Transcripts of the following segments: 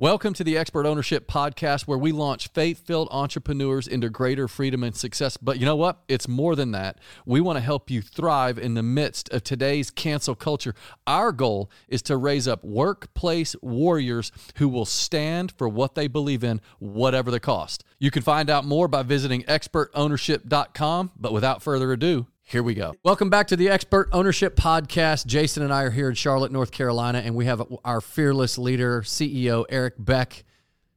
Welcome to the Expert Ownership Podcast, where we launch faith filled entrepreneurs into greater freedom and success. But you know what? It's more than that. We want to help you thrive in the midst of today's cancel culture. Our goal is to raise up workplace warriors who will stand for what they believe in, whatever the cost. You can find out more by visiting expertownership.com. But without further ado, here we go. Welcome back to the Expert Ownership Podcast. Jason and I are here in Charlotte, North Carolina, and we have our fearless leader, CEO Eric Beck,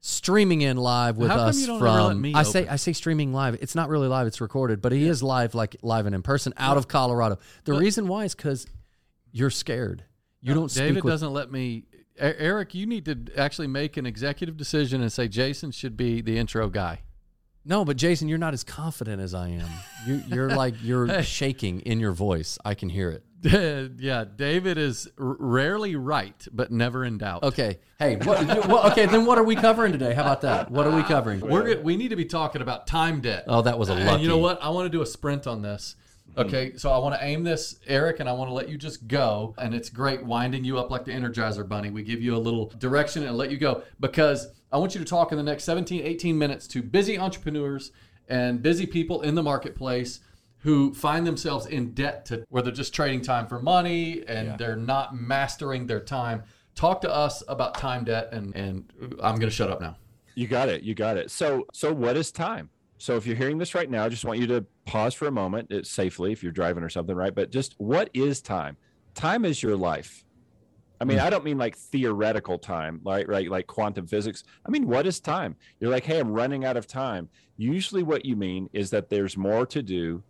streaming in live with How come us you don't ever let from. me I say open? I say streaming live. It's not really live; it's recorded, but he is live, like live and in person, out of Colorado. The reason why is because you're scared. You don't speak David with doesn't let me. Eric, you need to actually make an executive decision and say Jason should be the intro guy. No, but Jason, you're not as confident as I am. You, you're like you're Hey. shaking in your voice. I can hear it. yeah, David is r- rarely right, but never in doubt. Okay. Hey. What, well, okay. Then what are we covering today? How about that? What are we covering? We're we need to be talking about time debt. Oh, that was a And lucky. you know what? I want to do a sprint on this. Okay, so I want to aim this, Eric, and I want to let you just go. And it's great winding you up like the Energizer Bunny. We give you a little direction and let you go because I want you to talk in the next 17, 18 minutes to busy entrepreneurs and busy people in the marketplace who find themselves in debt to where they're just trading time for money and they're not mastering their time. Talk to us about time debt, and, and I'm going to shut up now. You got it. You got it. So, so what is time? So, if you're hearing this right now, I just want you to pause for a moment, safely, if you're driving or something, right? But just what is time? Time is your life. I mean, hmm. I don't mean like theoretical time, right? right, like quantum physics. I mean, what is time? You're like, hey, I'm running out of time. Usually, what you mean is that there's more to do,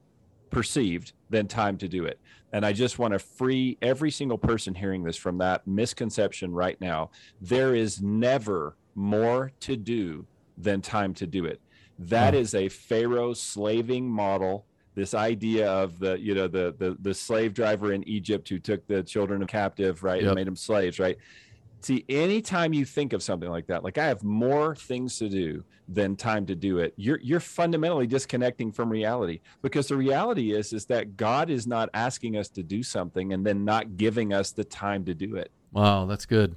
perceived, than time to do it. And I just want to free every single person hearing this from that misconception right now. There is never more to do than time to do it. That hmm. is a Pharaoh slaving model. This idea of the, you know, the the the slave driver in Egypt who took the children captive, right, Yep. and made them slaves, right? See, anytime you think of something like that, like I have more things to do than time to do it, you're you're fundamentally disconnecting from reality. Because the reality is is that God is not asking us to do something and then not giving us the time to do it. Wow, that's good.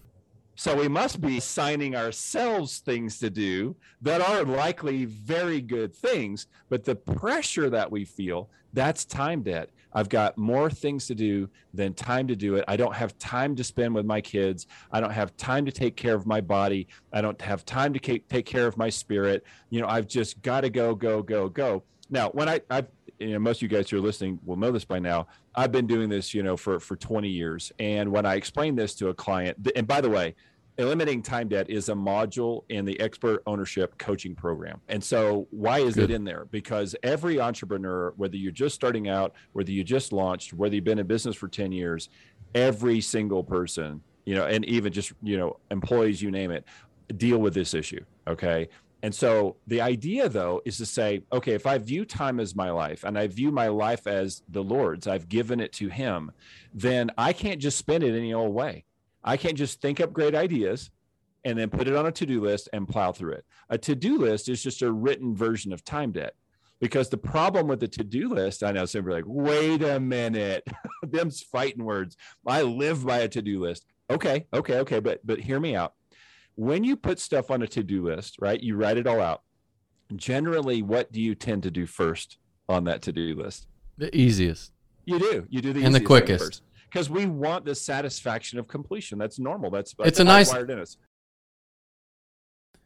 So we must be assigning ourselves things to do that are likely very good things, but the pressure that we feel, that's time debt. I've got more things to do than time to do it. I don't have time to spend with my kids. I don't have time to take care of my body. I don't have time to take care of my spirit. You know, I've just got to go, go, go, go. Now, when I, I've, you know, most of you guys who are listening will know this by now. I've been doing this, you know, for for 20 years. And when I explain this to a client, and by the way, eliminating time debt is a module in the expert ownership coaching program. And so, why is Good. it in there? Because every entrepreneur, whether you're just starting out, whether you just launched, whether you've been in business for 10 years, every single person, you know, and even just, you know, employees, you name it, deal with this issue. Okay. And so the idea, though, is to say, okay, if I view time as my life and I view my life as the Lord's, I've given it to Him, then I can't just spend it any old way. I can't just think up great ideas and then put it on a to do list and plow through it. A to do list is just a written version of time debt. Because the problem with the to do list, I know some people are like, wait a minute, them's fighting words. I live by a to do list. Okay, okay, okay, but but hear me out. When you put stuff on a to do list, right, you write it all out. Generally, what do you tend to do first on that to do list? The easiest. You do. You do the And the quickest. Because we want the satisfaction of completion. That's normal. That's, It's that's a nice- hardwired in us.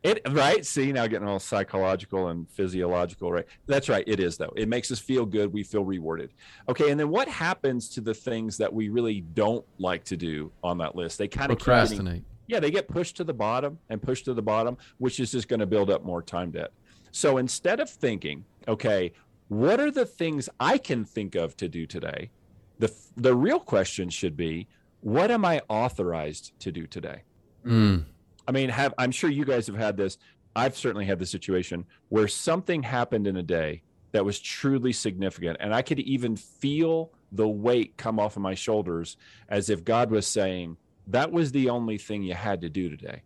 It right. See now, getting all psychological and physiological. Right. That's right. It is though. It makes us feel good. We feel rewarded. Okay. And then what happens to the things that we really don't like to do on that list? They kind of Procrastinate. Yeah, they get pushed to the bottom and pushed to the bottom, which is just going to build up more time debt. So instead of thinking, okay, what are the things I can think of to do today? The the real question should be, what am I authorized to do today? Mm. I mean, have I'm sure you guys have had this. I've certainly had the situation where something happened in a day that was truly significant, and I could even feel the weight come off of my shoulders as if God was saying, "That was the only thing you had to do today,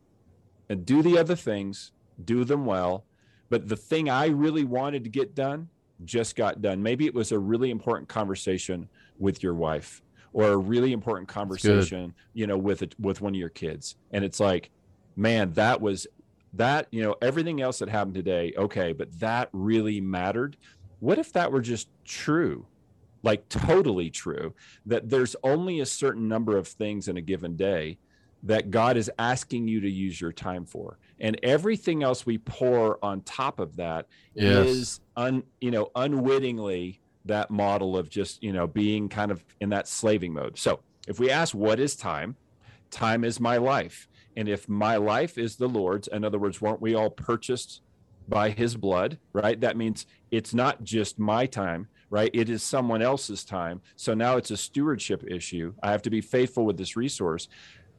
and do the other things, do them well, but the thing I really wanted to get done just got done. Maybe it was a really important conversation with your wife." Or a really important conversation, you know, with it with one of your kids, and it's like, man, that was that, you know, everything else that happened today, okay, but that really mattered. What if that were just true? Like totally true, that there's only a certain number of things in a given day that God is asking you to use your time for. And everything else we pour on top of that yes. is un, you know, unwittingly that model of just, you know, being kind of in that slaving mode. So if we ask what is time, time is my life. And if my life is the Lord's, in other words, weren't we all purchased by his blood, right? That means it's not just my time, right? It is someone else's time. So now it's a stewardship issue. I have to be faithful with this resource.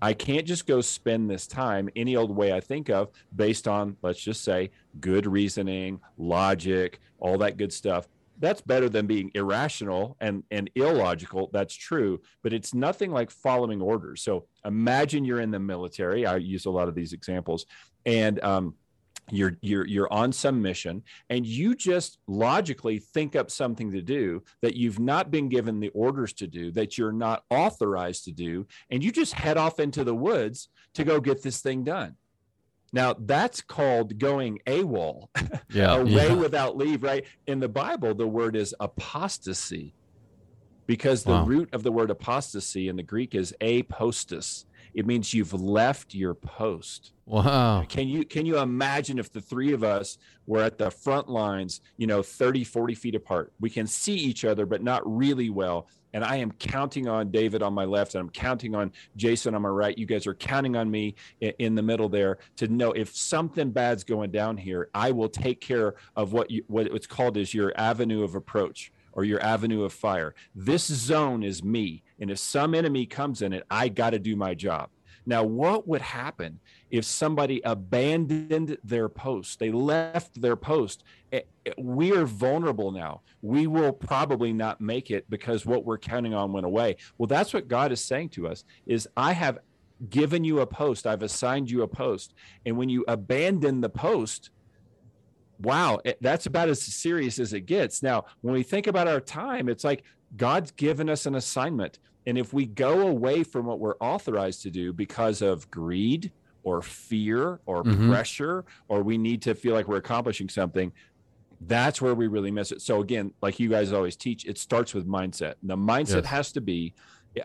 I can't just go spend this time any old way I think of based on, let's just say, good reasoning, logic, all that good stuff that's better than being irrational and and illogical that's true but it's nothing like following orders so imagine you're in the military i use a lot of these examples and um, you're you're you're on some mission and you just logically think up something to do that you've not been given the orders to do that you're not authorized to do and you just head off into the woods to go get this thing done now that's called going AWOL, yeah, away yeah. without leave, right? In the Bible, the word is apostasy, because the wow. root of the word apostasy in the Greek is apostas. It means you've left your post. Wow. Can you can you imagine if the three of us were at the front lines, you know, 30, 40 feet apart? We can see each other, but not really well and I am counting on David on my left and I'm counting on Jason on my right. You guys are counting on me in the middle there to know if something bad's going down here, I will take care of what you, what it's called is your avenue of approach or your avenue of fire. This zone is me, and if some enemy comes in it, I got to do my job. Now, what would happen if somebody abandoned their post? They left their post. Eh, eh, we are vulnerable now. We will probably not make it because what we're counting on went away. Well, that's what God is saying to us is I have given you a post. I've assigned you a post. And when you abandon the post, wow, eh, that's about as serious as it gets. Now, when we think about our time, it's like God's given us an assignment. And if we go away from what we're authorized to do because of greed or fear or mm-hmm. pressure, or we need to feel like we're accomplishing something, that's where we really miss it. So, again, like you guys always teach, it starts with mindset. The mindset yes. has to be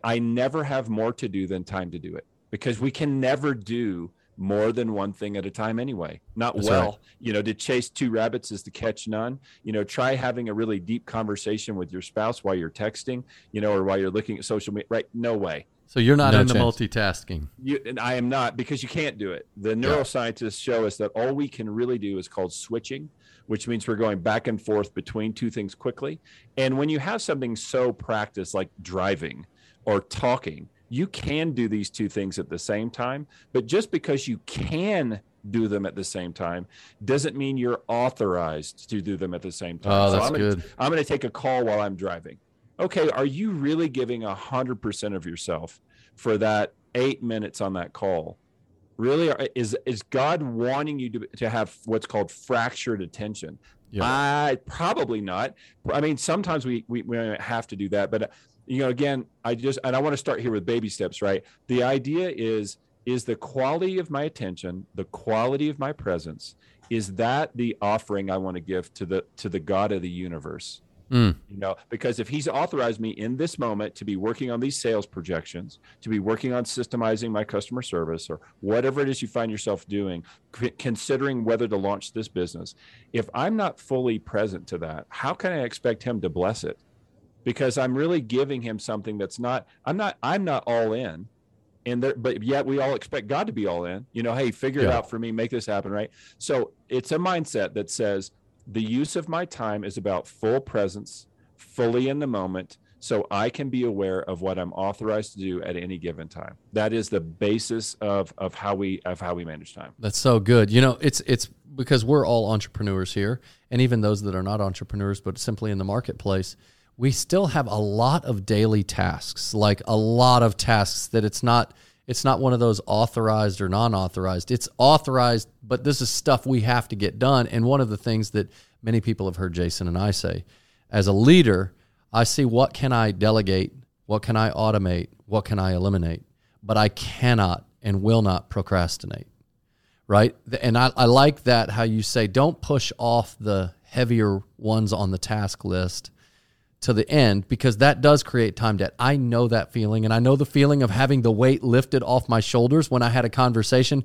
I never have more to do than time to do it because we can never do more than one thing at a time anyway. Not That's well. right. you know to chase two rabbits is to catch none. You know try having a really deep conversation with your spouse while you're texting you know or while you're looking at social media right? No way. So you're not no into chance. multitasking. You, and i am not because you can't do it. The neuroscientists show us that all we can really do is called switching which means we're going back and forth between two things quickly. And when you have something so practiced like driving or talking you can do these two things at the same time but just because you can do them at the same time doesn't mean you're authorized to do them at the same time oh, that's so I'm good. Gonna, I'm going to take a call while I'm driving okay are you really giving 100% of yourself for that eight minutes on that call really is is god wanting you to, to have what's called fractured attention yeah. I probably not. I mean, sometimes we, we, we have to do that, but you know, again, I just, and I want to start here with baby steps, right? The idea is, is the quality of my attention, the quality of my presence, is that the offering I want to give to the, to the God of the universe? Mm. You know, because if he's authorized me in this moment to be working on these sales projections, to be working on systemizing my customer service or whatever it is you find yourself doing, c- considering whether to launch this business, if I'm not fully present to that, how can I expect him to bless it? Because I'm really giving him something that's not I'm not I'm not all in. And there, but yet we all expect God to be all in. You know, hey, figure yeah. it out for me, make this happen, right? So it's a mindset that says the use of my time is about full presence, fully in the moment, so I can be aware of what I'm authorized to do at any given time. That is the basis of of how we of how we manage time. That's so good. You know, it's it's because we're all entrepreneurs here, and even those that are not entrepreneurs, but simply in the marketplace we still have a lot of daily tasks, like a lot of tasks that it's not it's not one of those authorized or non-authorized. It's authorized, but this is stuff we have to get done. And one of the things that many people have heard Jason and I say, as a leader, I see what can I delegate, what can I automate, what can I eliminate, but I cannot and will not procrastinate. right? And I, I like that how you say don't push off the heavier ones on the task list to the end because that does create time debt. I know that feeling and I know the feeling of having the weight lifted off my shoulders when I had a conversation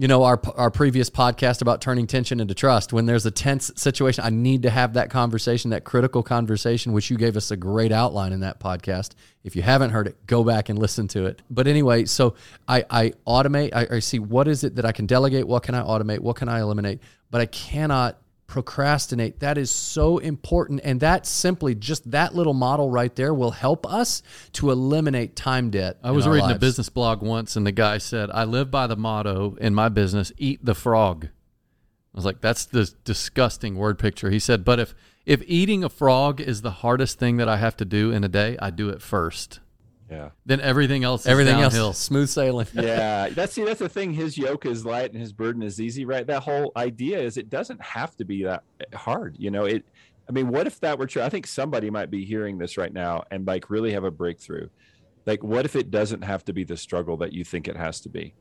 you know our our previous podcast about turning tension into trust. When there's a tense situation i need to have that conversation that critical conversation which you gave us a great outline in that podcast. If you haven't heard it go back and listen to it. But anyway so i i automate i, I see what is it that i can delegate? What can i automate? What can i eliminate? But i cannot procrastinate. That is so important. And that simply, just that little model right there will help us to eliminate time debt. I was reading lives. a business blog once, and the guy said, I live by the motto in my business eat the frog. I was like, that's the disgusting word picture. He said, but if, if eating a frog is the hardest thing that I have to do in a day, I do it first. Yeah. Then everything else everything downhill. else smooth sailing. yeah. That's see that's the thing his yoke is light and his burden is easy, right? That whole idea is it doesn't have to be that hard. You know, it I mean, what if that were true? I think somebody might be hearing this right now and like really have a breakthrough. Like what if it doesn't have to be the struggle that you think it has to be?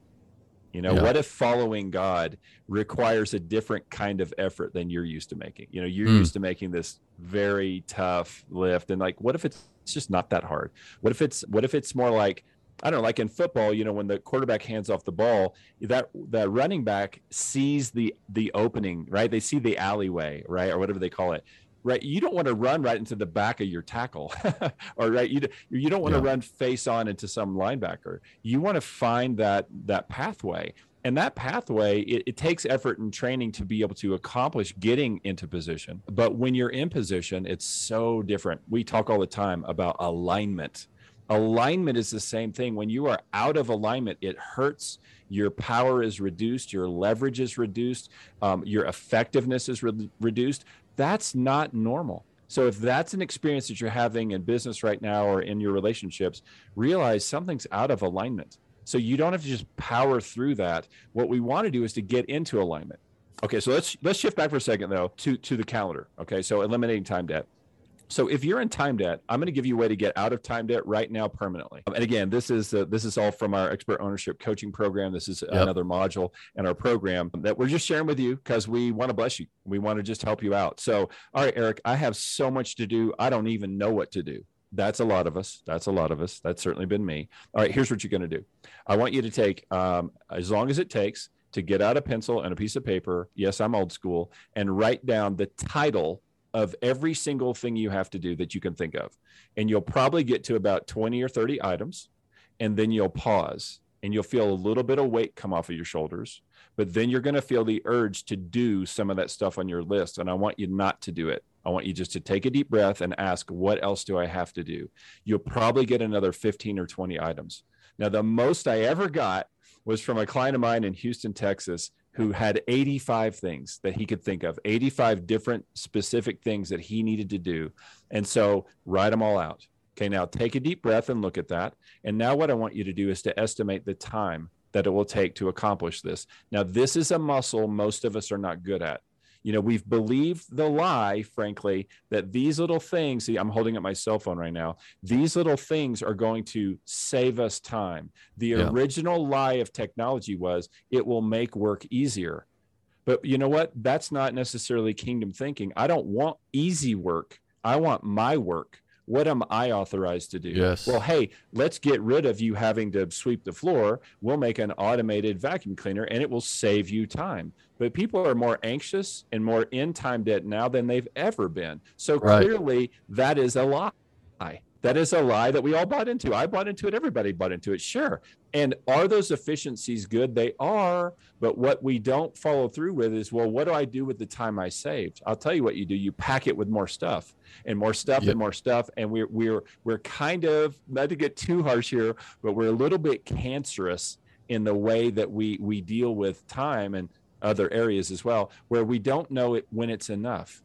You know, yeah. what if following God requires a different kind of effort than you're used to making? You know, you're mm. used to making this very tough lift and like what if it's it's just not that hard. What if it's what if it's more like I don't know, like in football, you know, when the quarterback hands off the ball, that that running back sees the the opening, right? They see the alleyway, right, or whatever they call it, right? You don't want to run right into the back of your tackle, or right, you you don't want yeah. to run face on into some linebacker. You want to find that that pathway, and that pathway it, it, takes effort and training to be able to accomplish getting into position. But when you're in position it's so different. We talk all the time about alignment. Alignment is the same thing. When you are out of alignment it hurts. Your power is reduced. Your leverage is reduced. Um, your effectiveness is re- reduced. That's not normal. So if that's an experience that you're having in business right now or in your relationships realize something's out of alignment so you don't have to just power through that. What we want to do is to get into alignment. Okay, so let's let's shift back for a second though to to the calendar. Okay, so eliminating time debt. So if you're in time debt, I'm going to give you a way to get out of time debt right now permanently. And again, this is uh, this is all from our expert ownership coaching program. This is yep. another module in our program that we're just sharing with you because we want to bless you. We want to just help you out. So, all right, Eric, I have so much to do. I don't even know what to do. That's a lot of us. That's a lot of us. That's certainly been me. All right, here's what you're going to do. I want you to take um, as long as it takes to get out a pencil and a piece of paper. Yes, I'm old school, and write down the title of every single thing you have to do that you can think of. And you'll probably get to about 20 or 30 items, and then you'll pause and you'll feel a little bit of weight come off of your shoulders. But then you're going to feel the urge to do some of that stuff on your list. And I want you not to do it. I want you just to take a deep breath and ask, what else do I have to do? You'll probably get another 15 or 20 items. Now, the most I ever got was from a client of mine in Houston, Texas, who had 85 things that he could think of, 85 different specific things that he needed to do. And so write them all out. Okay, now take a deep breath and look at that. And now, what I want you to do is to estimate the time that it will take to accomplish this. Now, this is a muscle most of us are not good at you know we've believed the lie frankly that these little things see i'm holding up my cell phone right now. These little things are going to save us time. The yeah. original lie of technology was it will make work easier. But you know what? That's not necessarily kingdom thinking. I don't want easy work. I want my work what am I authorized to do? Yes. Well, hey, let's get rid of you having to sweep the floor. We'll make an automated vacuum cleaner and it will save you time. But people are more anxious and more in time debt now than they've ever been. So right. clearly, that is a lie. That is a lie that we all bought into. I bought into it. Everybody bought into it. Sure. And are those efficiencies good? They are. But what we don't follow through with is, well, what do I do with the time I saved? I'll tell you what you do. You pack it with more stuff and more stuff yep. and more stuff. And we're we're we're kind of not to get too harsh here, but we're a little bit cancerous in the way that we we deal with time and other areas as well, where we don't know it when it's enough.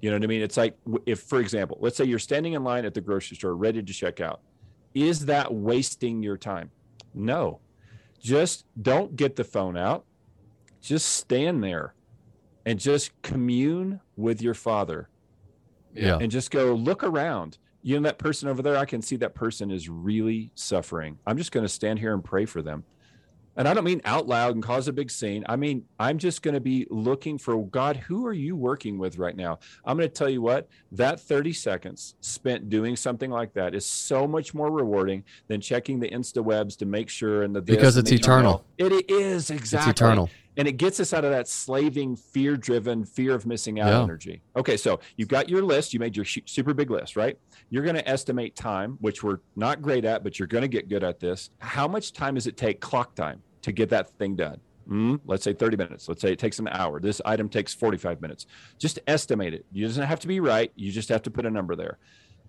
You know what I mean? It's like if, for example, let's say you're standing in line at the grocery store ready to check out. Is that wasting your time? No. Just don't get the phone out. Just stand there and just commune with your father. Yeah. And just go look around. You know, that person over there, I can see that person is really suffering. I'm just going to stand here and pray for them. And I don't mean out loud and cause a big scene. I mean, I'm just going to be looking for God, who are you working with right now? I'm going to tell you what, that 30 seconds spent doing something like that is so much more rewarding than checking the Insta webs to make sure and the Because it's eternal. It is exactly. It's eternal. And it gets us out of that slaving, fear driven, fear of missing out Yeah. energy. Okay, so you've got your list. You made your super big list, right? You're going to estimate time, which we're not great at, but you're going to get good at this. How much time does it take, clock time, to get that thing done? Mm, let's say 30 minutes. Let's say it takes an hour. This item takes 45 minutes. Just estimate it. You doesn't have to be right. You just have to put a number there.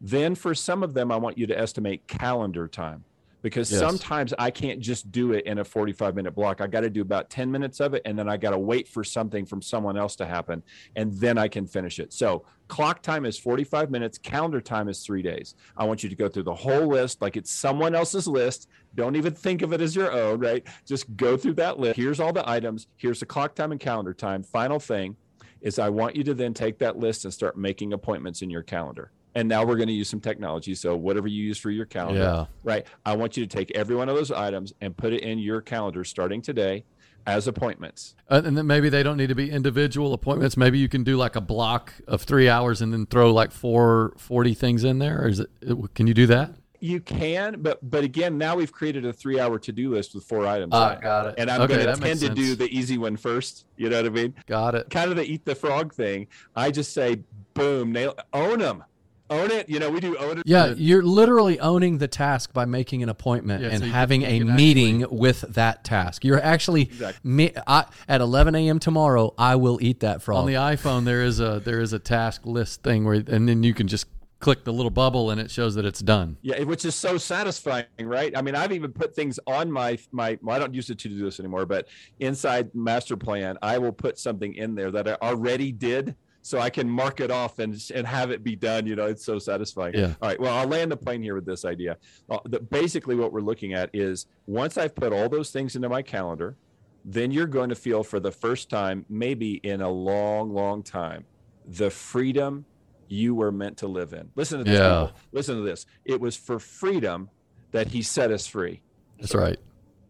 Then for some of them, I want you to estimate calendar time because Yes. sometimes I can't just do it in a 45 minute block. I got to do about 10 minutes of it and then I got to wait for something from someone else to happen and then I can finish it. So, clock time is 45 minutes, calendar time is 3 days. I want you to go through the whole list like it's someone else's list. Don't even think of it as your own, right? Just go through that list. Here's all the items, here's the clock time and calendar time. Final thing is I want you to then take that list and start making appointments in your calendar. And now we're going to use some technology. So whatever you use for your calendar, Yeah. right? I want you to take every one of those items and put it in your calendar starting today as appointments. Uh, and then maybe they don't need to be individual appointments. Maybe you can do like a block of three hours and then throw like four, 40 things in there. Or is it, can you do that? You can, but but again, now we've created a three-hour to-do list with four items. Ah, on it. got it. And I'm Okay, going to tend to do the easy one first. You know what I mean? Got it. Kind of the eat the frog thing. I just say, boom, nail, own them, own it. You know, we do own it. Yeah, you're literally owning the task by making an appointment Yeah, and so having can- a you can meeting with that task. You're actually Exactly. me, I, at 11 a.m. tomorrow. I will eat that frog. On the iPhone, there is a there is a task list thing where, and then you can just click the little bubble and it shows that it's done. Yeah, which is so satisfying, right? I mean, I've even put things on my my. Well, I don't use it to do this anymore, but inside master plan, I will put something in there that I already did, so I can mark it off and and have it be done. You know, it's so satisfying. Yeah. All right. Well, I'll land the plane here with this idea. Uh, the, basically, what we're looking at is once I've put all those things into my calendar, then you're going to feel for the first time, maybe in a long, long time, the freedom you were meant to live in. Listen to this. Yeah. people. Listen to this. It was for freedom that he set us free. That's right.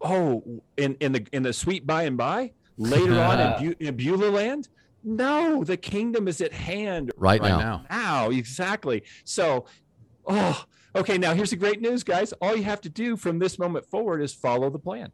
Oh, in, in the in the sweet by and by later on in, Bu- in Beulah land? No, the kingdom is at hand right, Right now. now. now. Exactly. So, oh, okay. Now here's the great news, guys. All you have to do from this moment forward is follow the plan.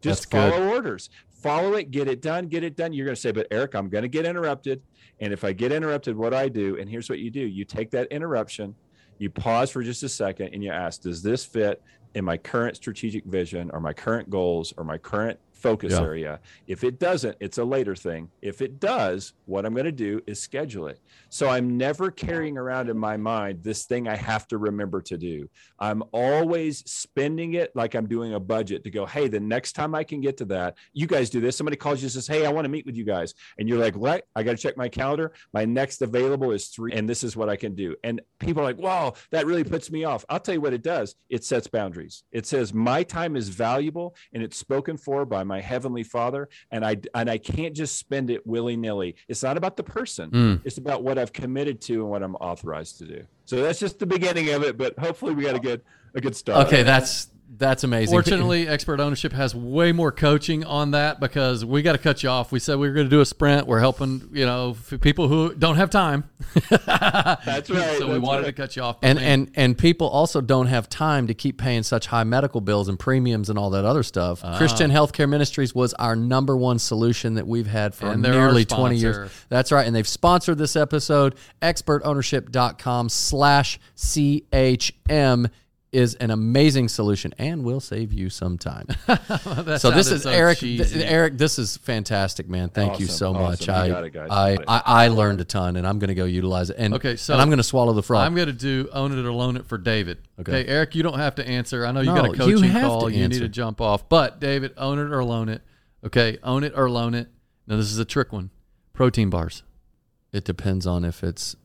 Just That's good. follow orders. Follow it. Get it done. Get it done. You're going to say, but Eric, I'm going to get interrupted. And if I get interrupted, what do I do? And here's what you do: you take that interruption, you pause for just a second, and you ask, does this fit in my current strategic vision, or my current goals, or my current focus Yeah. area? If it doesn't, it's a later thing. If it does, what I'm going to do is schedule it. So I'm never carrying around in my mind this thing I have to remember to do. I'm always spending it like I'm doing a budget to go, hey, the next time I can get to that, you guys do this. Somebody calls you and says, hey, I want to meet with you guys. And you're like, what? I got to check my calendar. My next available is three, and this is what I can do. And people are like, wow, that really puts me off. I'll tell you what it does it sets boundaries. It says, my time is valuable and it's spoken for by my heavenly father. And I, and I can't just spend it willy nilly. It's not about the person. Mm. It's about what I've committed to and what I'm authorized to do. So that's just the beginning of it, but hopefully we got a good a good start. Okay, that's that's amazing. Fortunately, expert ownership has way more coaching on that because we got to cut you off. We said we were going to do a sprint. We're helping, you know, f- people who don't have time. That's right. so we that's wanted to cut you off. And man, and and people also don't have time to keep paying such high medical bills and premiums and all that other stuff. Ah. Christian Healthcare Ministries was our number one solution that we've had for And nearly 20 years. That's right. And they've sponsored this episode. Expertownership.com slash CHM is an amazing solution and will save you some time. that so this is so Eric. th- Eric, this is fantastic, man. Thank you Awesome, so much. You I, it. I, I I learned a ton, and I'm going to go utilize it. And Okay, so and I'm going to swallow the frog. I'm going to do own it or loan it for David. Okay. Okay. Eric, you don't have to answer. I know you No, got a you coaching have call. You need to jump off. But David, own it or loan it. Okay, own it or loan it. Now this is a trick one. Protein bars. It depends on if it's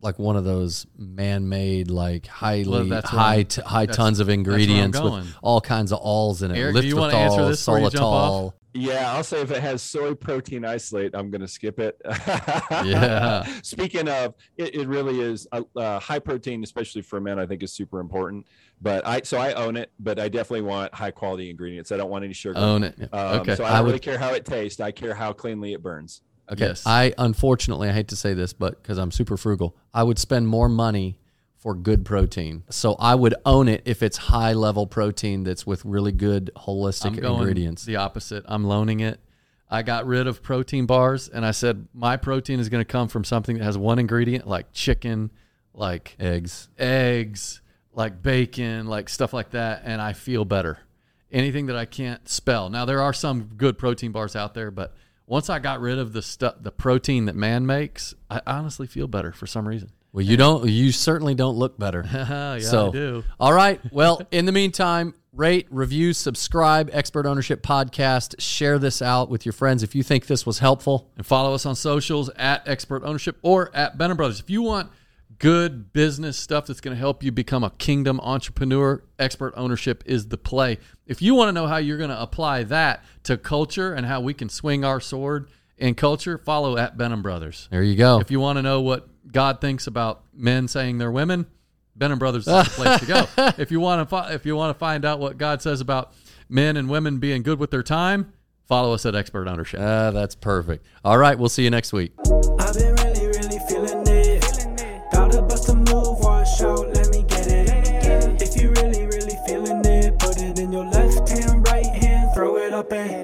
like one of those man-made, like highly Well, that's high I'm- t- high that's- tons of ingredients with all kinds of alls in it. Eric, do you wanna answer this before you jump off? Solitol. Yeah, I'll say if it has soy protein isolate, I'm going to skip it. Yeah. Speaking of, it, it really is uh, uh, high protein, especially for men. I think is super important. But I so I own it, but I definitely want high quality ingredients. I don't want any sugar. Own it. Um, okay. So I I don't would- really care how it tastes. I care how cleanly it burns. Okay. Yes. I unfortunately I hate to say this, but because I'm super frugal, I would spend more money for good protein. So I would own it if it's high level protein that's with really good holistic ingredients. the opposite. I'm loaning it. I got rid of protein bars and I said my protein is going to come from something that has one ingredient like chicken, like Eggs. eggs, like bacon, like stuff like that, and I feel better. Anything that I can't spell. Now there are some good protein bars out there, but once I got rid of the stuff, the protein that man makes, I honestly feel better for some reason. Well, you don't. You certainly don't look better. yeah, so, I do. all right. Well, in the meantime, rate, review, subscribe, Expert Ownership Podcast. Share this out with your friends if you think this was helpful. And follow us on socials at Expert Ownership or at Benham Brothers. If you want good business stuff that's going to help you become a kingdom entrepreneur, Expert Ownership is the play. If you want to know how you're going to apply that to culture and how we can swing our sword in culture, follow at Benham Brothers. There you go. If you want to know what God thinks about men saying they're women, Benham Brothers is the place to go. If you want to, fi- if you want to find out what God says about men and women being good with their time, follow us at Expert Ownership. Ah, that's perfect. All right. We'll see you next week. escape.